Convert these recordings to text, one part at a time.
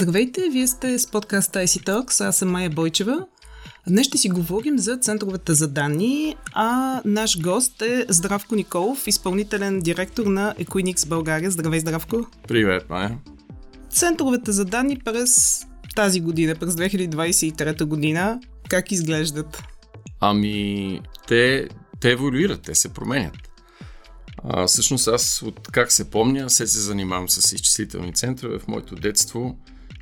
Здравейте, вие сте с подкаста IC Talks, аз съм Майя Бойчева. Днес ще си говорим за центровете за данни, а наш гост е Здравко Николов, изпълнителен директор на Equinix България. Здравей, Здравко! Привет, Майя! Центровете за данни през тази година, през 2023 година, как изглеждат? Ами, те, те еволюират, те се променят. А, всъщност аз, от как се помня, се се занимавам с изчислителни центрове. В моето детство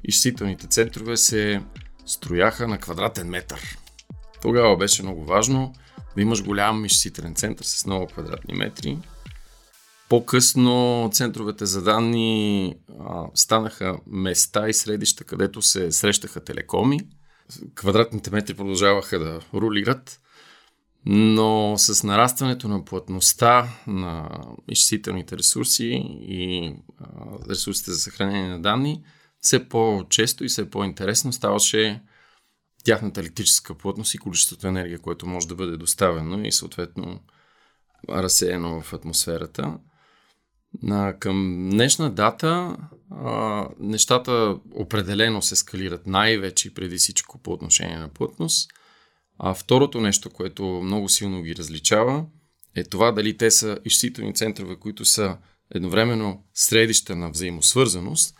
изчислителните центрове се строяха на квадратен метър. Тогава беше много важно да имаш голям изчислителен център с много квадратни метри. По-късно центровете за данни а, станаха места и средища, където се срещаха телекоми. Квадратните метри продължаваха да рулират, но с нарастването на плътността на изчислителните ресурси и а, ресурсите за съхранение на данни, все по-често и все по-интересно ставаше тяхната електрическа плътност и количеството енергия, което може да бъде доставено и съответно разсеяно в атмосферата. А, към днешна дата а, нещата определено се скалират най-вече и преди всичко по отношение на плътност. А второто нещо, което много силно ги различава, е това дали те са изчислителни центрове, които са едновременно средища на взаимосвързаност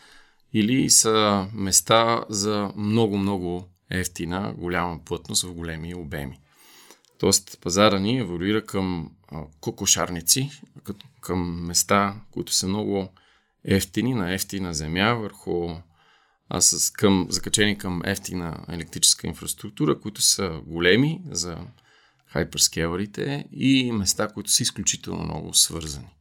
или са места за много-много ефтина, голяма плътност в големи обеми. Тоест пазара ни еволюира към кокошарници, към места, които са много ефтини, на ефтина земя, върху а с, към, закачени към ефтина електрическа инфраструктура, които са големи за хайперскелърите и места, които са изключително много свързани.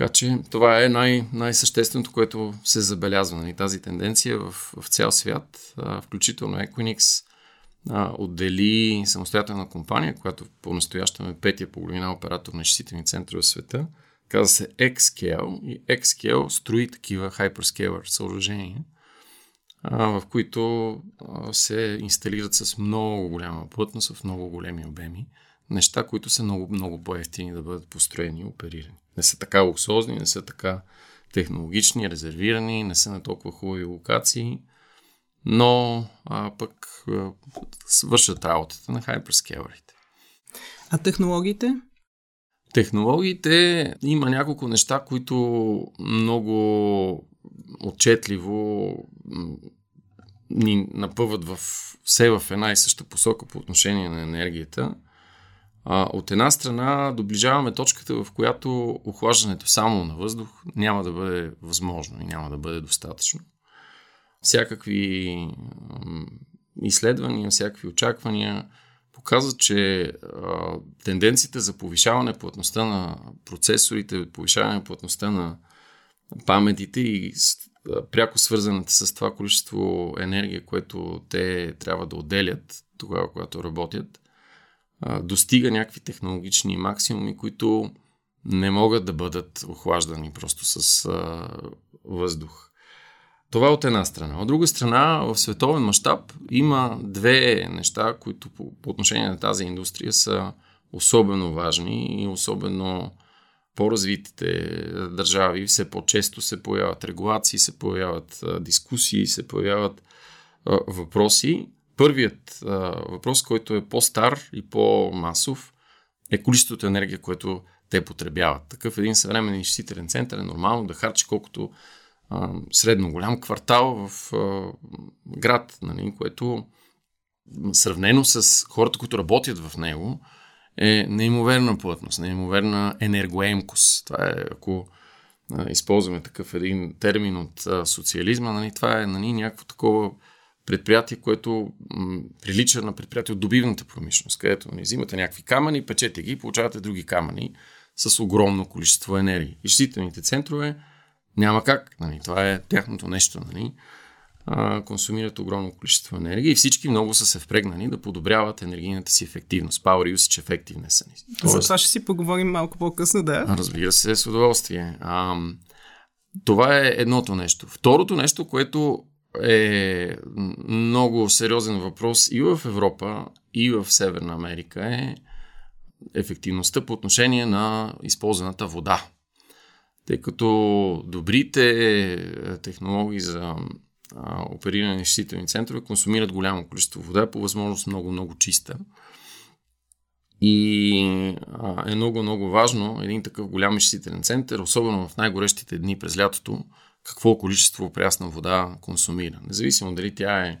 Така че това е най- най-същественото, което се забелязва. Нали? Тази тенденция в, в цял свят, а, включително Equinix, а, отдели самостоятелна компания, която по-настоящем е петия по големина оператор на изчислителни центрове в света. Казва се Xscale и Xscale строи такива hyperscaler съоръжения, а, в които а, се инсталират с много голяма плътност, в много големи обеми. Неща, които са много, много по-ефтини да бъдат построени и оперирани. Не са така луксозни, не са така технологични, резервирани, не са на толкова хубави локации но а, пък а, свършат работата на хайперскелърите. А технологиите? Технологиите има няколко неща, които много отчетливо ни напъват в, все в една и съща посока по отношение на енергията. А, от една страна доближаваме точката, в която охлаждането само на въздух няма да бъде възможно и няма да бъде достатъчно. Всякакви изследвания, всякакви очаквания показват, че а, тенденцията за повишаване плътността на процесорите, повишаване плътността на паметите и пряко свързаната с това количество енергия, което те трябва да отделят тогава, когато работят, достига някакви технологични максимуми, които не могат да бъдат охлаждани просто с а, въздух. Това е от една страна. От друга страна, в световен мащаб има две неща, които по, по отношение на тази индустрия са особено важни и особено по-развитите държави все по-често се появяват регулации, се появяват а, дискусии, се появяват а, въпроси. Първият а, въпрос, който е по-стар и по-масов, е количеството енергия, което те потребяват. Такъв един съвременен изчислителен център е нормално да харчи колкото средно голям квартал в а, град, нали, което сравнено с хората, които работят в него, е неимоверна плътност, неимоверна енергоемкост. Това е, ако а, използваме такъв един термин от а, социализма, нали, това е нали, някакво такова предприятие, което м, прилича на предприятие от добивната промишленост, където нали, взимате някакви камъни, печете ги и получавате други камъни с огромно количество енергия. Изчислителните центрове няма как. Нали, това е тяхното нещо. Нали. А, консумират огромно количество енергия и всички много са се впрегнани да подобряват енергийната си ефективност. Power usage effectiveness. Тоест... За това ще си поговорим малко по-късно, да. Разбира се, с удоволствие. А, това е едното нещо. Второто нещо, което е много сериозен въпрос и в Европа, и в Северна Америка е ефективността по отношение на използваната вода тъй като добрите е, технологии за а, оперирани изчислителни центрове консумират голямо количество вода, по възможност много-много чиста. И е много-много важно един такъв голям изчислителен център, особено в най-горещите дни през лятото, какво количество прясна вода консумира. Независимо дали тя е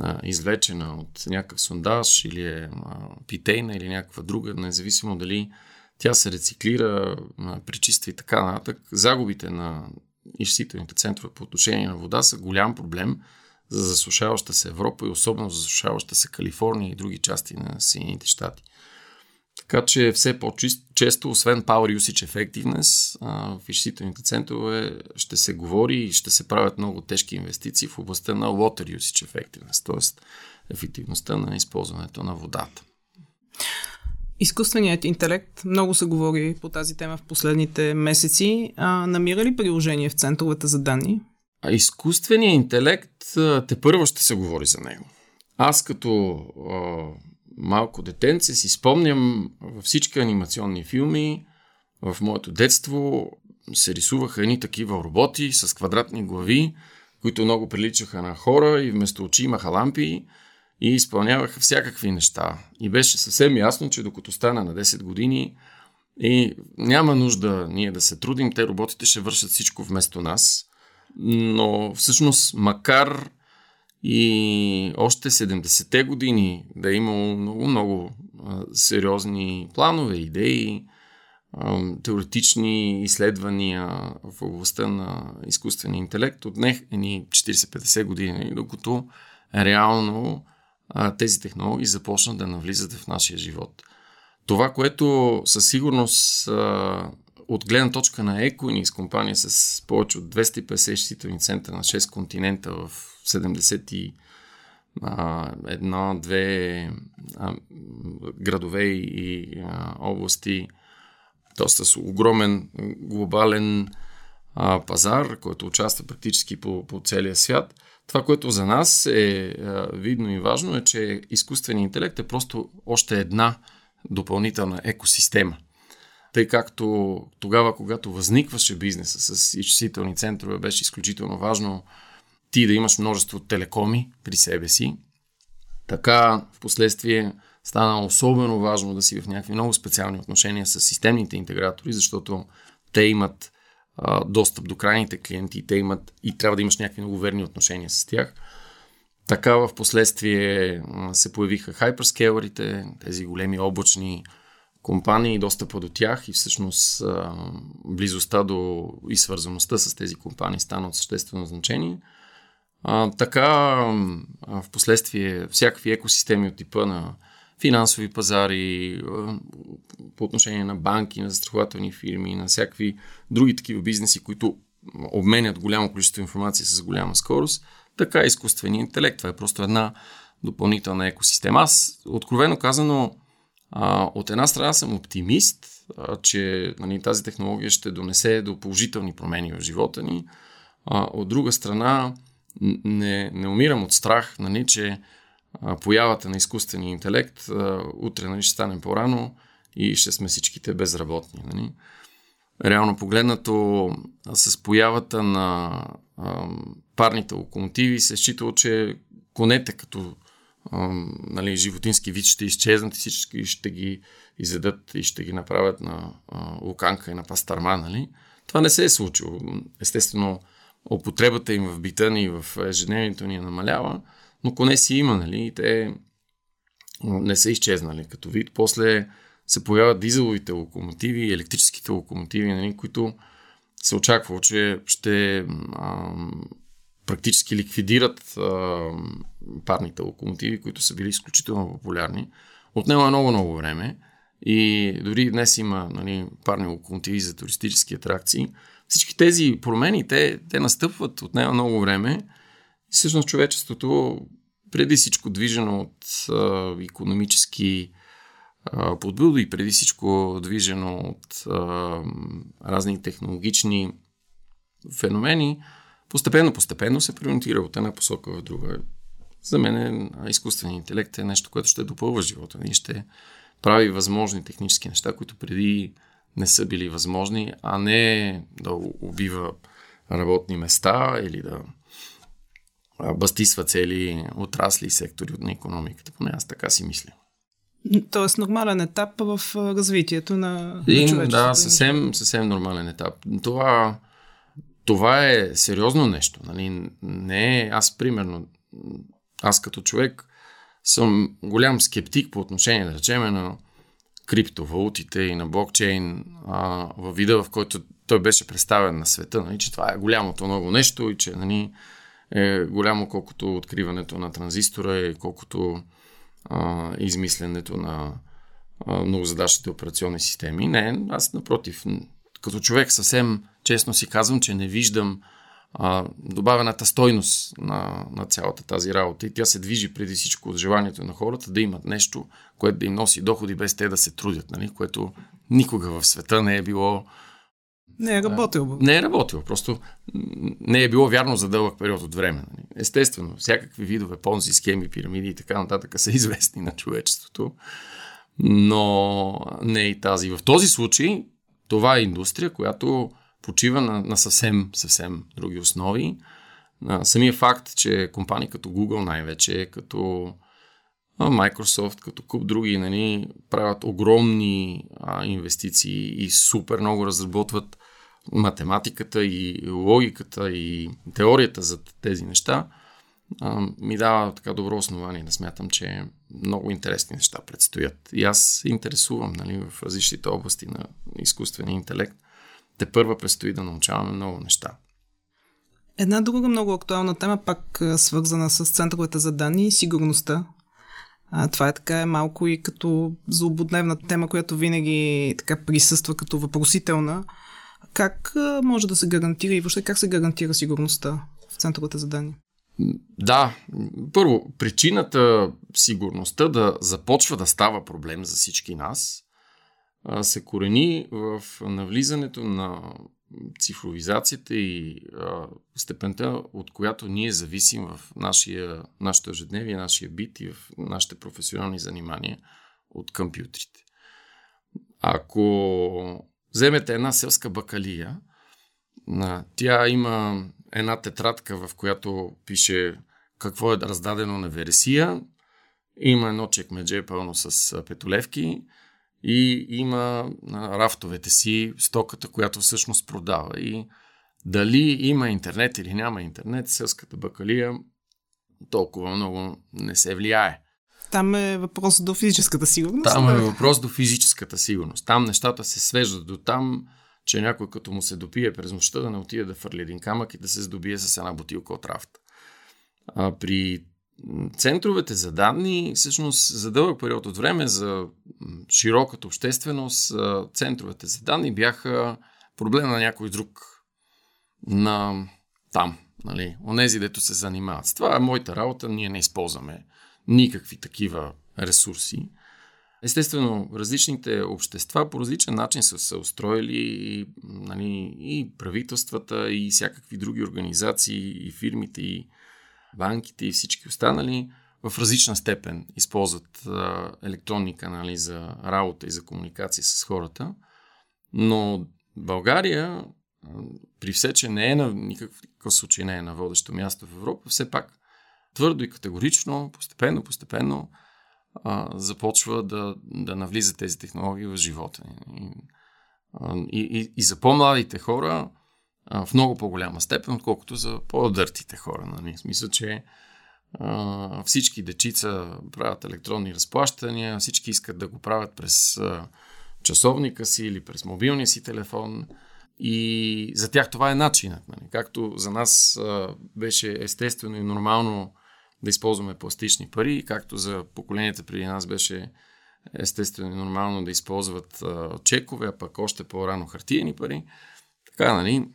а, извлечена от някакъв сондаж или е а, питейна или някаква друга, независимо дали тя се рециклира, а, пречиства и така нататък, загубите на изчислителните центрове по отношение на вода са голям проблем за засушаваща се Европа и особено за засушаваща се Калифорния и други части на Съединените щати. Така че все по-често, освен Power Usage Effectiveness, в изчислителните центрове ще се говори и ще се правят много тежки инвестиции в областта на Water Usage Effectiveness, т.е. ефективността на използването на водата. Изкуственият интелект, много се говори по тази тема в последните месеци. А, намира ли приложение в центровете за данни? А изкуственият интелект, те първо ще се говори за него. Аз като малко детенце си спомням във всички анимационни филми, в моето детство се рисуваха едни такива роботи с квадратни глави, които много приличаха на хора и вместо очи имаха лампи и изпълняваха всякакви неща. И беше съвсем ясно, че докато стана на 10 години и няма нужда ние да се трудим, те роботите ще вършат всичко вместо нас. Но всъщност, макар и още 70-те години да е имало много-много сериозни планове, идеи, теоретични изследвания в областта на изкуствения интелект отнех едни 40-50 години, докато реално тези технологии започнат да навлизат в нашия живот. Това, което със сигурност от гледна точка на Equinix, компания с повече от 250 изчислителни центъра на 6 континента в 70 една-две градове и области, доста с огромен глобален пазар, който участва практически по, по целия свят. Това, което за нас е видно и важно, е, че изкуственият интелект е просто още една допълнителна екосистема. Тъй както тогава, когато възникваше бизнеса с изчислителни центрове, беше изключително важно ти да имаш множество телекоми при себе си. Така, в последствие, стана особено важно да си в някакви много специални отношения с системните интегратори, защото те имат а, достъп до крайните клиенти, те имат и трябва да имаш някакви много верни отношения с тях. Така в последствие се появиха хайперскейлерите, тези големи облачни компании, достъпа до тях и всъщност близостта до и свързаността с тези компании стана от съществено значение – а, така, а, в последствие, всякакви екосистеми от типа на финансови пазари, а, по отношение на банки, на застрахователни фирми, на всякакви други такива бизнеси, които обменят голямо количество информация с голяма скорост, така и изкуственият интелект. Това е просто една допълнителна екосистема. Аз, откровено казано, а, от една страна съм оптимист, а, че нали, тази технология ще донесе до положителни промени в живота ни. А, от друга страна, не, не умирам от страх, нали, че появата на изкуствения интелект утре нали, ще стане по-рано и ще сме всичките безработни. Нали. Реално погледнато, с появата на а, парните локомотиви се е считало, че конете като а, нали, животински вид ще изчезнат и всички ще ги изедат и ще ги направят на а, луканка и на пастарма. Нали. Това не се е случило. Естествено, употребата им в бита ни, в ежедневието ни намалява, но коне си има, нали, и те не са изчезнали като вид. После се появяват дизеловите локомотиви, електрическите локомотиви, нали, които се очаква, че ще а, практически ликвидират а, парните локомотиви, които са били изключително популярни. Отнема много-много време и дори днес има нали, парни локомотиви за туристически атракции – всички тези промени, те, те настъпват от нея много време. И всъщност човечеството, преди всичко движено от а, економически а, подбуди преди всичко движено от а, разни технологични феномени, постепенно, постепенно се приориентира от една посока в друга. За мен изкуственият интелект е нещо, което ще допълва живота ни, ще прави възможни технически неща, които преди не са били възможни, а не да убива работни места или да бастисва цели отрасли и сектори от на економиката. Поне аз така си мисля. Тоест нормален етап в развитието на, и, на Да, съвсем, съвсем нормален етап. Това, това е сериозно нещо. Нали? Не е, аз примерно, аз като човек съм голям скептик по отношение, да речем, на криптовалутите и на блокчейн а, във вида, в който той беше представен на света, нали, че това е голямото много нещо и че нали, е голямо колкото откриването на транзистора и колкото а, измисленето на а, многозадачните операционни системи. Не, аз напротив, като човек съвсем честно си казвам, че не виждам а, добавената стойност на, на цялата тази работа и тя се движи преди всичко от желанието на хората да имат нещо, което да им носи доходи без те да се трудят, нали? което никога в света не е било не е работил. Не е работил. Просто не е било вярно за дълъг период от време. Нали? Естествено, всякакви видове понзи, схеми, пирамиди и така нататък са известни на човечеството. Но не и тази. В този случай това е индустрия, която почива на, на съвсем, съвсем други основи. самия факт, че компании като Google най-вече, като Microsoft, като куп други, нали, правят огромни а, инвестиции и супер много разработват математиката и логиката и теорията за тези неща, а, ми дава така добро основание да смятам, че много интересни неща предстоят. И аз се интересувам нали, в различните области на изкуствения интелект. Те първа предстои да научаваме много неща. Една друга много актуална тема, пак свързана с центровете за данни и сигурността. А, това е така е малко и като злободневна тема, която винаги така присъства като въпросителна. Как може да се гарантира и въобще как се гарантира сигурността в центровете за данни? Да, първо, причината сигурността да започва да става проблем за всички нас се корени в навлизането на цифровизацията и а, степента, от която ние зависим в нашия, нашето ежедневие, нашия бит и в нашите професионални занимания от компютрите. Ако вземете една селска бакалия, тя има една тетрадка, в която пише какво е раздадено на вересия, има едно чекмедже пълно с петолевки и има на рафтовете си стоката, която всъщност продава. И дали има интернет или няма интернет, селската бакалия толкова много не се влияе. Там е въпрос до физическата сигурност. Там е въпрос до физическата сигурност. Там нещата се свеждат до там, че някой като му се допие през нощта да не отиде да фърли един камък и да се здобие с една бутилка от рафт. А, при центровете за данни, всъщност за дълъг период от време, за широката общественост, центровете за данни бяха проблем на някой друг. На там, нали, онези, дето се занимават. С това е моята работа, ние не използваме никакви такива ресурси. Естествено, различните общества по различен начин са се устроили нали, и правителствата, и всякакви други организации, и фирмите, и банките, и всички останали в различна степен използват електронни канали за работа и за комуникация с хората. Но България, при все, че не е на никакъв случай не е на водещо място в Европа, все пак твърдо и категорично, постепенно, постепенно а, започва да, да навлиза тези технологии в живота. И, и, и за по-младите хора а, в много по-голяма степен, отколкото за по-дъртите хора. Нали? Смисъл, че а, всички дечица правят електронни разплащания, всички искат да го правят през а, часовника си или през мобилния си телефон. И за тях това е начинът. Нали? Както за нас а, беше естествено и нормално да използваме пластични пари, както за поколенията преди нас беше естествено и нормално да използват а, чекове, а пък още по-рано хартиени пари. Така, нали,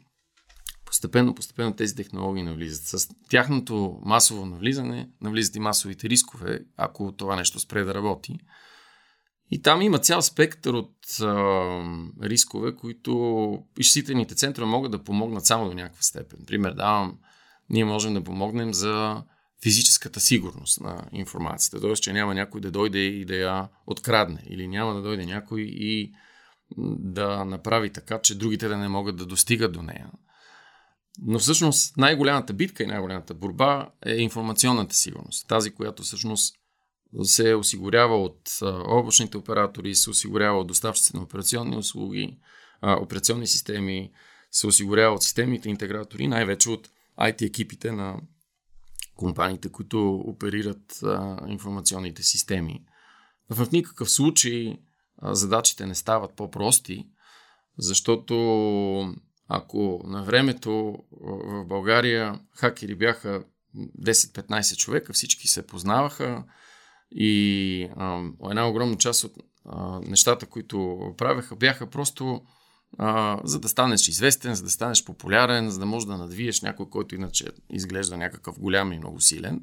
постепенно, постепенно тези технологии навлизат. С тяхното масово навлизане, навлизат и масовите рискове, ако това нещо спре да работи. И там има цял спектър от а, рискове, които изчислителните центрове могат да помогнат само до някаква степен. Пример давам, ние можем да помогнем за физическата сигурност на информацията. Т.е. че няма някой да дойде и да я открадне. Или няма да дойде някой и да направи така, че другите да не могат да достигат до нея. Но всъщност най-голямата битка и най-голямата борба е информационната сигурност. Тази, която всъщност се осигурява от облачните оператори, се осигурява от доставчици на операционни услуги, операционни системи, се осигурява от системните интегратори, най-вече от IT екипите на компаниите, които оперират информационните системи. В никакъв случай задачите не стават по-прости, защото ако на времето в България хакери бяха 10-15 човека, всички се познаваха и а, една огромна част от а, нещата, които правеха, бяха просто а, за да станеш известен, за да станеш популярен, за да можеш да надвиеш някой, който иначе изглежда някакъв голям и много силен.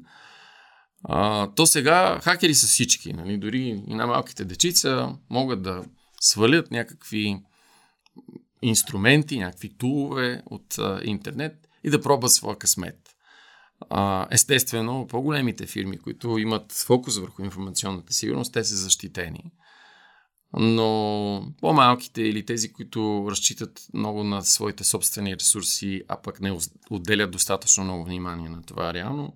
А, то сега хакери са всички. Нали? Дори и на малките дечица могат да свалят някакви инструменти, някакви тулове от а, интернет и да пробват своя късмет. А, естествено, по-големите фирми, които имат фокус върху информационната сигурност, те са защитени. Но по-малките или тези, които разчитат много на своите собствени ресурси, а пък не отделят достатъчно много внимание на това реално,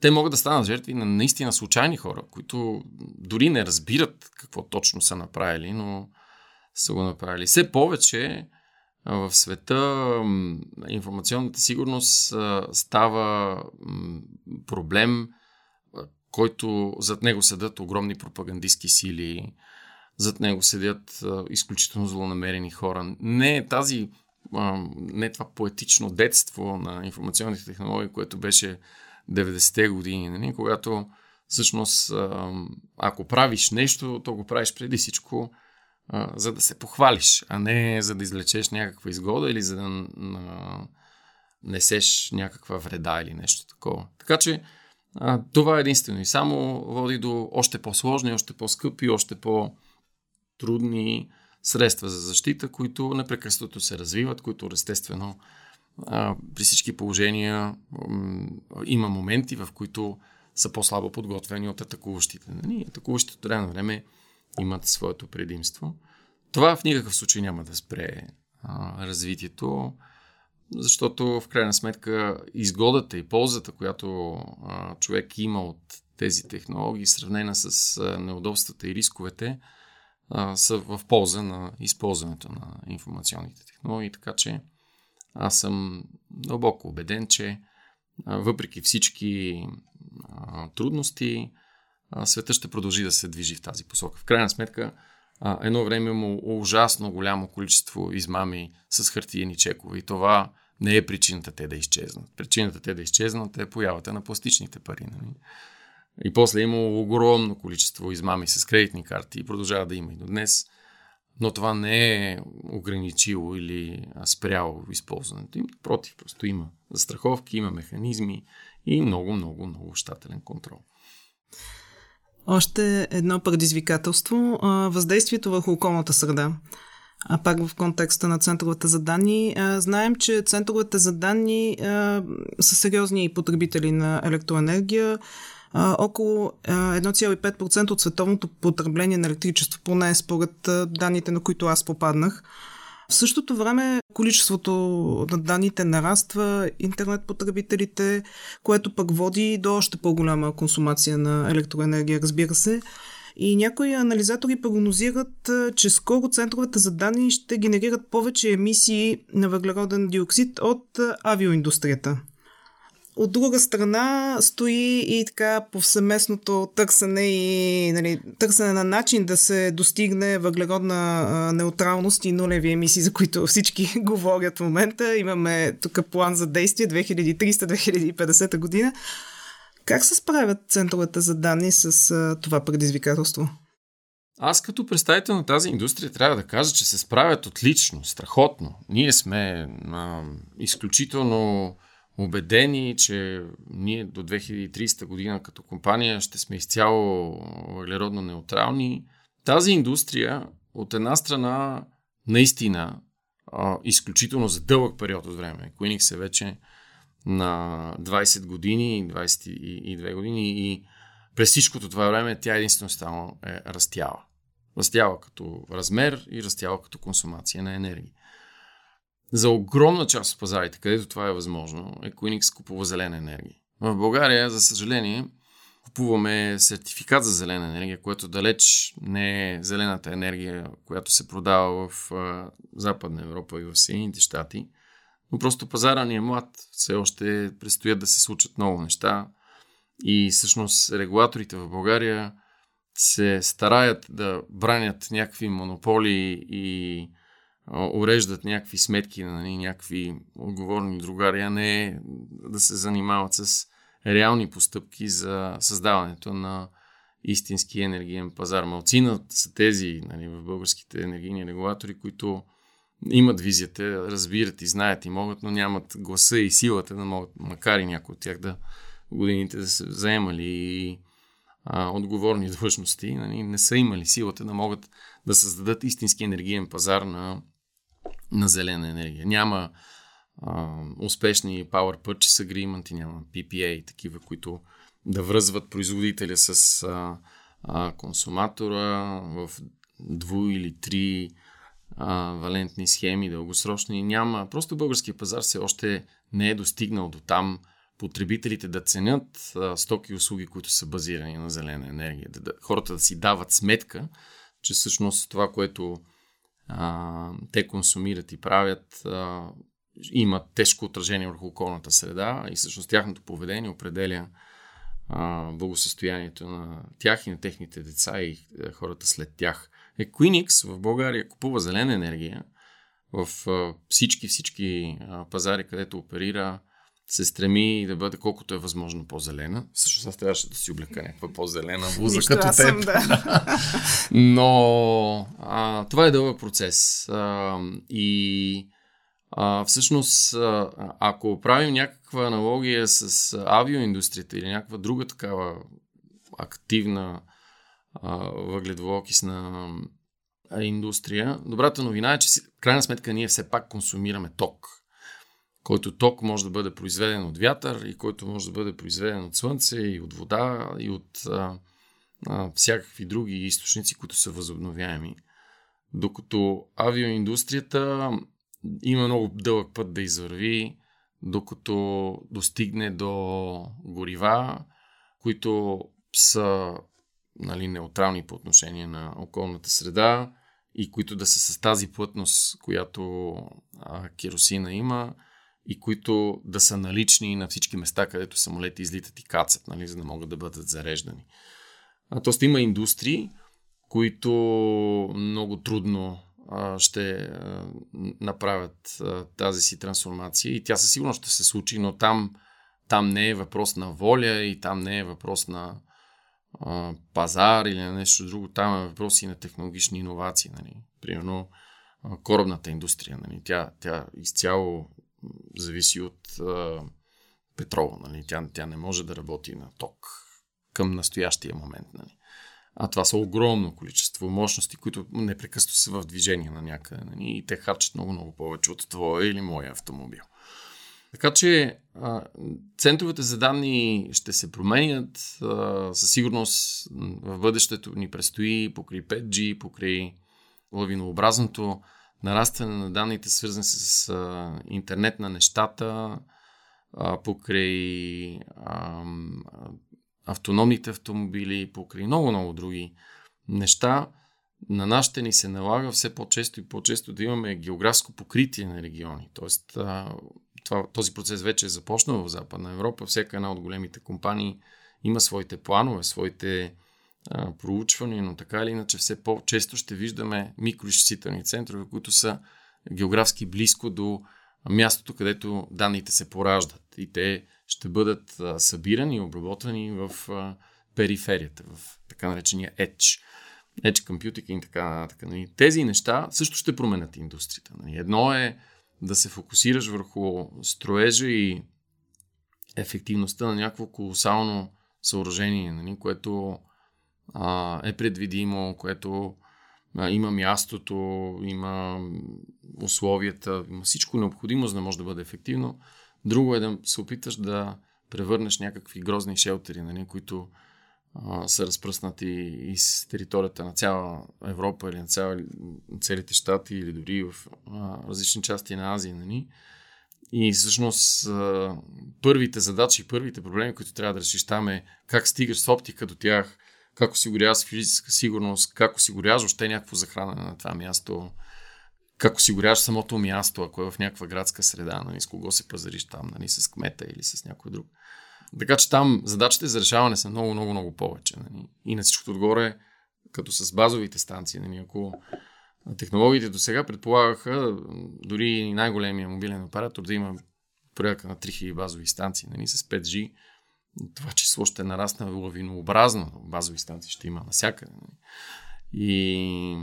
те могат да станат жертви на наистина случайни хора, които дори не разбират какво точно са направили, но са го направили. Все повече в света информационната сигурност става проблем, който зад него седат огромни пропагандистски сили, зад него седят изключително злонамерени хора. Не е тази, не е това поетично детство на информационните технологии, което беше 90-те години, нали? когато всъщност ако правиш нещо, то го правиш преди всичко за да се похвалиш, а не за да излечеш някаква изгода или за да несеш някаква вреда или нещо такова. Така че а, това е единствено и само води до още по-сложни, още по-скъпи, още по-трудни средства за защита, които непрекъснато се развиват, които естествено а, при всички положения м- има моменти, в които са по-слабо подготвени от атакуващите. Нали? Атакуващите време на време имат своето предимство. Това в никакъв случай няма да спре а, развитието, защото в крайна сметка изгодата и ползата, която а, човек има от тези технологии, сравнена с а, неудобствата и рисковете, а, са в полза на използването на информационните технологии. Така че аз съм дълбоко убеден, че а, въпреки всички а, трудности, света ще продължи да се движи в тази посока. В крайна сметка, едно време има ужасно голямо количество измами с хартиени чекове и това не е причината те да изчезнат. Причината те да изчезнат е появата на пластичните пари. Нали? И после е има огромно количество измами с кредитни карти и продължава да има и до днес. Но това не е ограничило или спряло използването им. Против, просто има застраховки, има механизми и много, много, много щателен контрол. Още едно предизвикателство въздействието върху околната среда. А пак в контекста на центровете за данни, знаем, че центровете за данни са сериозни потребители на електроенергия. Около 1,5% от световното потребление на електричество, поне според данните, на които аз попаднах. В същото време количеството на данните нараства, интернет потребителите, което пък води до още по-голяма консумация на електроенергия, разбира се. И някои анализатори прогнозират, че скоро центровете за данни ще генерират повече емисии на въглероден диоксид от авиоиндустрията. От друга страна стои и така повсеместното търсене и нали, търсене на начин да се достигне въглеродна а, неутралност и нулеви емисии, за които всички говорят в момента. Имаме тук план за действие 2300-2050 година. Как се справят центровете за данни с а, това предизвикателство? Аз като представител на тази индустрия трябва да кажа, че се справят отлично, страхотно. Ние сме а, изключително убедени, че ние до 2030 година като компания ще сме изцяло въглеродно неутрални. Тази индустрия от една страна наистина а, изключително за дълъг период от време. Queenix е вече на 20 години, 22 години и през всичкото това време тя единствено става е растяла. Растяла като размер и растяла като консумация на енергия. За огромна част от пазарите, където това е възможно, Equinix купува зелена енергия. В България, за съжаление, купуваме сертификат за зелена енергия, което далеч не е зелената енергия, която се продава в Западна Европа и в Съединените щати. Но просто пазара ни е млад. Все още предстоят да се случат много неща. И всъщност регулаторите в България се стараят да бранят някакви монополи и уреждат някакви сметки на нали, някакви отговорни другари, а не да се занимават с реални постъпки за създаването на истински енергиен пазар. Малцина са тези нали, в българските енергийни регулатори, които имат визията, разбират и знаят и могат, но нямат гласа и силата да могат, макар и някои от тях да годините да се заемали а, отговорни длъжности, нали, не са имали силата да могат да създадат истински енергиен пазар на, на зелена енергия. Няма а, успешни Power Purchase Agreement, няма PPA, такива, които да връзват производителя с а, а, консуматора в дву или три а, валентни схеми, дългосрочни. Няма. Просто българския пазар все още не е достигнал до там потребителите да ценят а, стоки и услуги, които са базирани на зелена енергия. Да, да, хората да си дават сметка, че всъщност това, което те консумират и правят, а, има тежко отражение върху околната среда и всъщност тяхното поведение определя а, благосъстоянието на тях и на техните деца и хората след тях. Equinix в България купува зелена енергия в а, всички, всички а, пазари, където оперира, се стреми да бъде колкото е възможно по-зелена. Също аз трябваше да си облека някаква по-зелена блуза като теб. Съм, да. Но а, това е дълъг процес. А, и а, всъщност, а, ако правим някаква аналогия с авиоиндустрията или някаква друга такава активна а, въгледоокисна индустрия, добрата новина е, че в крайна сметка ние все пак консумираме ток. Който ток може да бъде произведен от вятър и който може да бъде произведен от слънце и от вода и от а, а, всякакви други източници, които са възобновяеми. Докато авиоиндустрията има много дълъг път да извърви, докато достигне до горива, които са нали, неутрални по отношение на околната среда и които да са с тази плътност, която а, керосина има и които да са налични на всички места, където самолети излитат и кацат, нали, за да могат да бъдат зареждани. А, тоест има индустрии, които много трудно ще направят тази си трансформация и тя със сигурност ще се случи, но там, там не е въпрос на воля и там не е въпрос на а, пазар или на нещо друго, там е въпрос и на технологични иновации. Нали. Примерно корабната индустрия, нали. тя, тя изцяло зависи от а, петрола. Нали. Тя, тя не може да работи на ток към настоящия момент. Нали. А това са огромно количество мощности, които непрекъснато са в движение на някъде. Нали? И те харчат много-много повече от твоя или моя автомобил. Така че а, центровете за данни ще се променят. А, със сигурност в бъдещето ни предстои покрай 5G, покрай лавинообразното нарастване на данните, свързани с а, интернет на нещата, а, покрай а, автономните автомобили, покрай много-много други неща, на нас ни се налага все по-често и по-често да имаме географско покритие на региони. Тоест, това, този процес вече е започнал в Западна Европа. Всяка една от големите компании има своите планове, своите а, проучвания, но така или иначе все по-често ще виждаме микроизчислителни центрове, които са географски близко до мястото, където данните се пораждат. И те ще бъдат събирани и обработвани в периферията, в така наречения Edge. Edge Computing и така нататък. Нали. Тези неща също ще променят индустрията. Нали. Едно е да се фокусираш върху строежа и ефективността на някакво колосално съоръжение, нали, което а, е предвидимо, което а, има мястото, има условията, има всичко необходимо, за да може да бъде ефективно. Друго е да се опиташ да превърнеш някакви грозни шелтери, нали, които а, са разпръснати из територията на цяла Европа или на цяла, целите щати или дори в а, различни части на Азия. Нали? И всъщност първите задачи, първите проблеми, които трябва да решиш там е как стигаш с оптика до тях, как осигуряваш физическа сигурност, как осигуряваш още някакво захранене на това място, как осигуряваш самото място, ако е в някаква градска среда, нали, с кого се пазариш там, нали, с кмета или с някой друг. Така че там задачите за решаване са много, много, много повече. Нали. И на всичкото отгоре, като с базовите станции, нали, ако технологиите до сега предполагаха дори най-големия мобилен оператор да има порядка на 3000 базови станции нали, с 5G, това число ще нарасне лавинообразно. Базови станции ще има навсякъде. Нали. И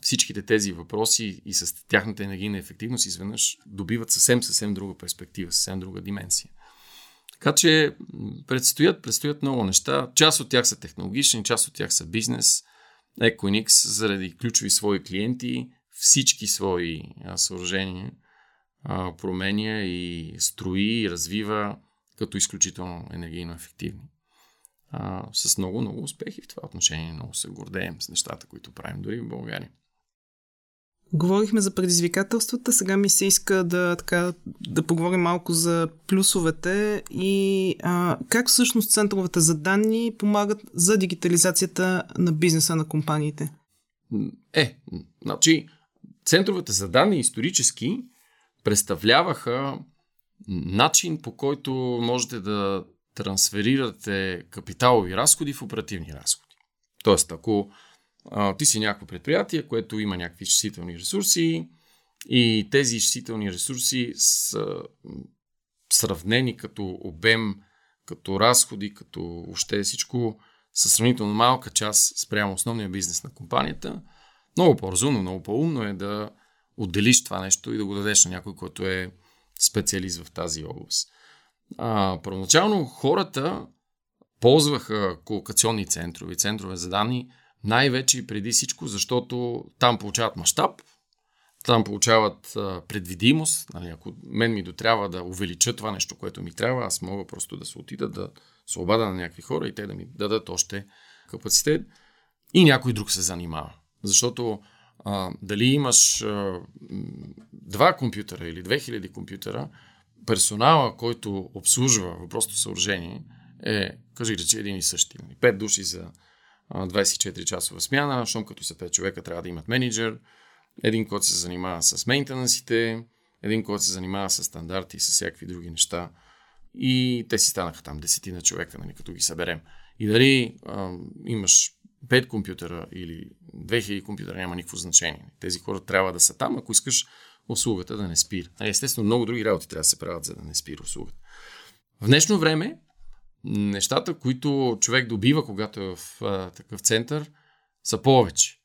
всичките тези въпроси и с тяхната енергийна ефективност изведнъж добиват съвсем, съвсем друга перспектива, съвсем друга дименсия. Така че предстоят, предстоят много неща. Част от тях са технологични, част от тях са бизнес. Equinix заради ключови свои клиенти всички свои съоръжения променя и строи и развива като изключително енергийно ефективни. А, с много, много успехи в това отношение. Много се гордеем с нещата, които правим дори в България. Говорихме за предизвикателствата, сега ми се иска да, така, да поговорим малко за плюсовете и а, как всъщност центровете за данни помагат за дигитализацията на бизнеса на компаниите. Е, значи, центровете за данни исторически представляваха начин по който можете да трансферирате капиталови разходи в оперативни разходи. Тоест, ако а, ти си някакво предприятие, което има някакви изчислителни ресурси и тези изчислителни ресурси са сравнени като обем, като разходи, като въобще всичко със сравнително малка част спрямо основния бизнес на компанията, много по-разумно, много по-умно е да отделиш това нещо и да го дадеш на някой, който е специалист в тази област. А, първоначално хората ползваха колокационни центрове, центрове за данни, най-вече и преди всичко, защото там получават мащаб, там получават а, предвидимост. Нали, ако мен ми дотрябва да увелича това нещо, което ми трябва, аз мога просто да се отида да се обада на някакви хора и те да ми дадат още капацитет. И някой друг се занимава. Защото а, дали имаш а, два компютъра или 2000 компютъра, персонала, който обслужва въпросното съоръжение, е, кажи речи, един и същи. Нали? Пет души за 24 часова смяна, щом като са 5 човека трябва да имат менеджер, един, който се занимава с мейнтенансите, един, който се занимава с стандарти и с всякакви други неща. И те си станаха там десетина човека, нали, като ги съберем. И дали а, имаш 5 компютъра или 2000 компютъра, няма никакво значение. Тези хора трябва да са там, ако искаш услугата да не спира. Естествено, много други работи трябва да се правят, за да не спира услугата. В днешно време, нещата, които човек добива, когато е в а, такъв център, са повече.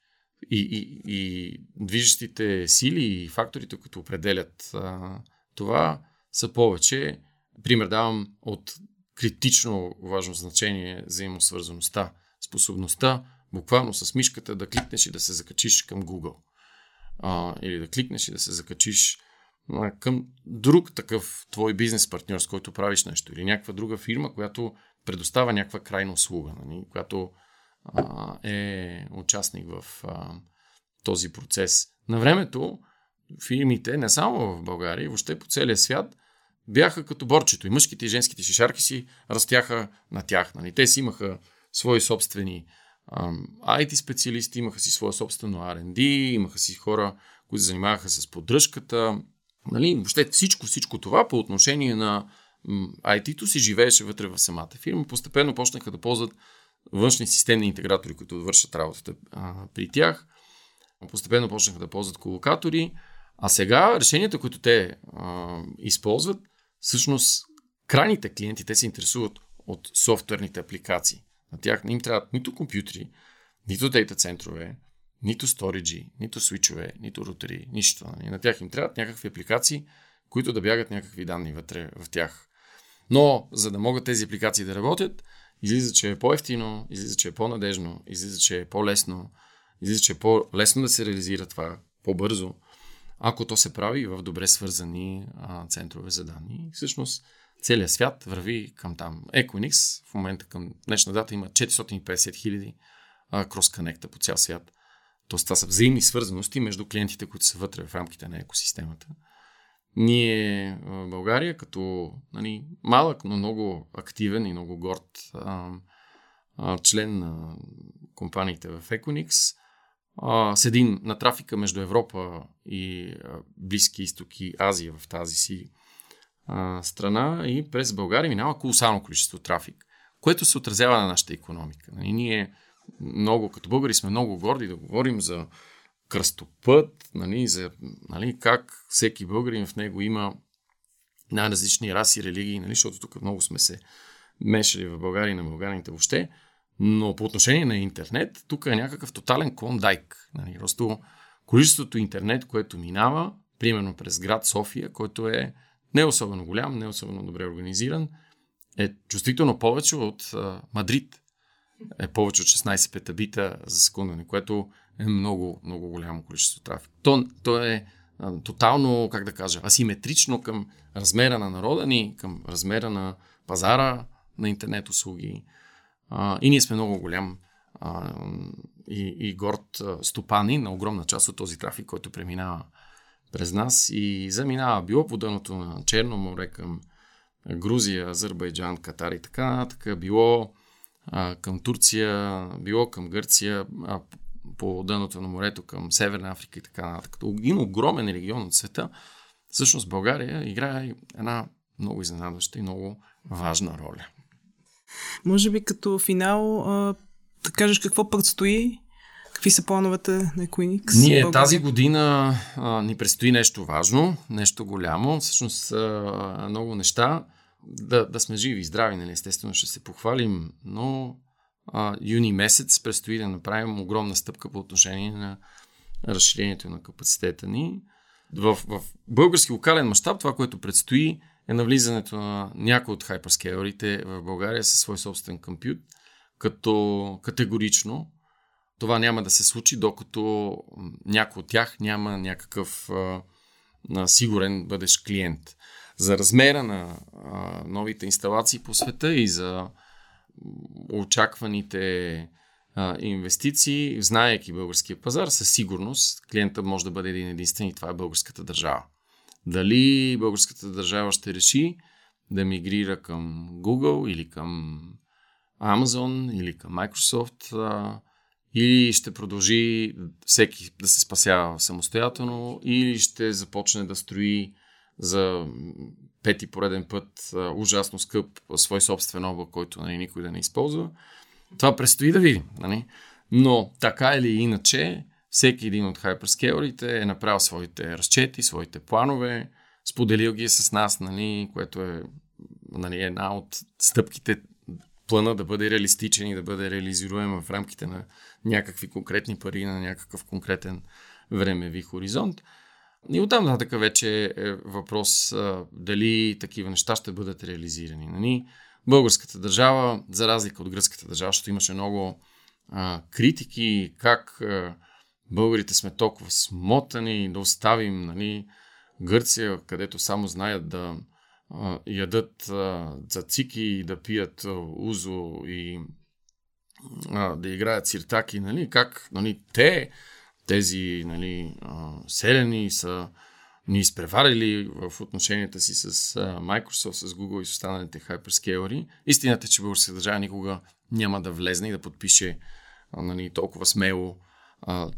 И, и, и движещите сили и факторите, които определят а, това, са повече. Пример давам от критично важно значение взаимосвързаността. Способността буквално с мишката да кликнеш и да се закачиш към Google а, или да кликнеш и да се закачиш а, към друг такъв твой бизнес партньор, с който правиш нещо, или някаква друга фирма, която предоставя някаква крайна услуга, нали, която а, е участник в а, този процес. На времето фирмите, не само в България, въобще по целия свят, бяха като борчето. И мъжките и женските шишарки си растяха на тях. Нали. Те си имаха свои собствени IT специалисти, имаха си своя собствено R&D, имаха си хора, които занимаваха с поддръжката. Нали, въобще всичко, всичко това по отношение на IT-то си живееше вътре в самата фирма. Постепенно почнаха да ползват външни системни интегратори, които вършат работата а, при тях. Постепенно почнаха да ползват колокатори. А сега решенията, които те а, използват, всъщност крайните клиенти, те се интересуват от софтуерните апликации. На тях не им трябват нито компютри, нито дейта центрове, нито сториджи, нито свичове, нито рутери, нищо. Нали? На тях им трябват някакви апликации, които да бягат някакви данни вътре в тях. Но, за да могат тези апликации да работят, излиза, че е по-ефтино, излиза, че е по-надежно, излиза, че е по-лесно, излиза, че е по-лесно да се реализира това, по-бързо. ако то се прави в добре свързани а, центрове за данни. Всъщност, целият свят върви към там. Equinix в момента към днешна дата има 450 хиляди крос-конекта по цял свят. Тоест, това са взаимни свързаности между клиентите, които са вътре в рамките на екосистемата. Ние в България, като нали, малък, но много активен и много горд а, а, член на компаниите в Equinix, а, седим на трафика между Европа и а, Близки изток и Азия в тази си а, страна и през България минава колосално количество трафик, което се отразява на нашата економика. Нали, ние много, като българи сме много горди да говорим за кръстопът, нали, за нали, как всеки българин в него има най-различни раси, религии, нали, защото тук много сме се мешали в България и на българите въобще. Но по отношение на интернет, тук е някакъв тотален клондайк. Нали, просто количеството интернет, което минава, примерно през град София, който е не особено голям, не особено добре организиран, е чувствително повече от а, Мадрид. Е повече от 16 петабита за секунда, което е много, много голямо количество трафик. То, то е а, тотално, как да кажа, асиметрично към размера на народа ни, към размера на пазара на интернет услуги. И ние сме много голям а, и, и горд стопани на огромна част от този трафик, който преминава през нас и заминава било по дъното на Черно море към Грузия, Азербайджан, Катар и така нататък, било а, към Турция, било към Гърция, а, по дъното на морето към Северна Африка и така нататък. Един огромен регион от света, всъщност България играе една много изненадваща и много важна роля. Може би като финал а, да кажеш какво предстои Какви са плановете на Equinix? Ние България? тази година а, ни предстои нещо важно, нещо голямо, всъщност а, много неща. Да, да сме живи и здрави, нали? естествено ще се похвалим, но а, юни месец предстои да направим огромна стъпка по отношение на разширението на капацитета ни. В, в български локален мащаб това, което предстои е навлизането на някои от хайперскейлерите в България със свой собствен компют, като категорично това няма да се случи, докато някой от тях няма някакъв а, сигурен бъдещ клиент. За размера на а, новите инсталации по света и за очакваните а, инвестиции, знаеки българския пазар, със сигурност клиента може да бъде един единствен и това е българската държава. Дали българската държава ще реши да мигрира към Google или към Amazon или към Microsoft, а, или ще продължи всеки да се спасява самостоятелно, или ще започне да строи за пети пореден път ужасно скъп свой собствен облак, който нали, никой да не използва. Това предстои да видим. Нали? Но така или иначе, всеки един от хайперскейлерите е направил своите разчети, своите планове, споделил ги е с нас, нали, което е нали, една от стъпките плана да бъде реалистичен и да бъде реализируем в рамките на някакви конкретни пари, на някакъв конкретен времеви хоризонт. И оттам нататък вече е въпрос а, дали такива неща ще бъдат реализирани. Нали? Българската държава, за разлика от гръцката държава, защото имаше много а, критики, как а, българите сме толкова смотани да оставим нали, Гърция, където само знаят да ядат цацики и да пият узо и да играят сиртаки, нали, как нали, те, тези нали, селени са ни изпреварили в отношенията си с Microsoft, с Google и с останалите хайперскейлери. Истината е, че българската държава никога няма да влезне и да подпише нали, толкова смело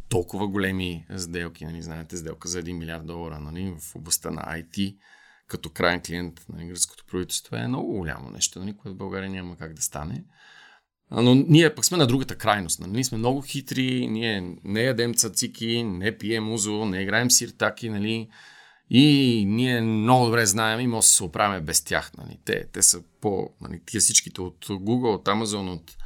толкова големи сделки. Нали, знаете, сделка за 1 милиард долара нали, в областта на IT като крайен клиент на гръцкото правителство е много голямо нещо, нали, което в България няма как да стане. Но ние пък сме на другата крайност. Нали? Ние сме много хитри, ние не ядем цацики, не пием узо, не играем сиртаки, нали? И ние много добре знаем и може да се оправяме без тях. Нали? Те, те са по... Нали, тия всичките от Google, от Amazon, от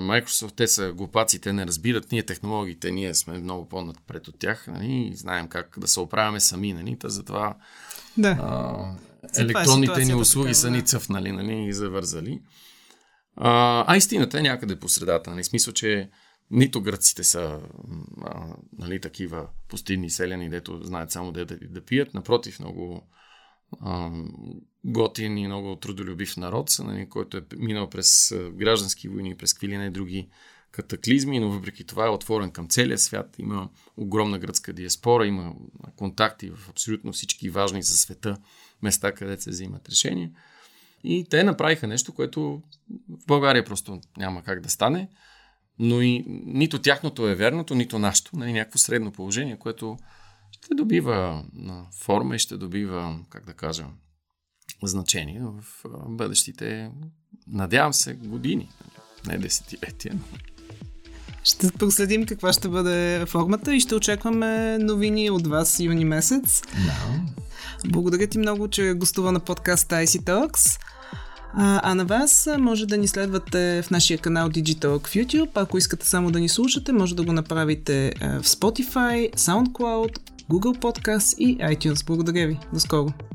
Microsoft, те са глупаци, те не разбират ние технологиите, ние сме много по-напред от тях нали? и знаем как да се оправяме сами. Нали? Та затова да. а, електронните ни услуги така, са ни цъфнали нали? и завързали. А, а истината е някъде по средата. Нали? Смисъл, че нито гръците са а, нали, такива пустинни селяни, дето знаят само да, да, да пият. Напротив, много а, готин и много трудолюбив народ, нали, който е минал през граждански войни, през какви и други катаклизми, но въпреки това е отворен към целия свят. Има огромна гръцка диаспора, има контакти в абсолютно всички важни за света места, където се взимат решения. И те направиха нещо, което в България просто няма как да стане, но и нито тяхното е верното, нито нашето. Нали, някакво средно положение, което ще добива форма и ще добива, как да кажа, значение в бъдещите, надявам се, години, не десетилетия. Ще проследим каква ще бъде формата и ще очакваме новини от вас юни месец. No. Благодаря ти много, че гостува на подкаста IC Talks. А, а на вас може да ни следвате в нашия канал Digitalk в YouTube. Ако искате само да ни слушате, може да го направите в Spotify, SoundCloud, Google Podcast и iTunes. Благодаря ви. До скоро!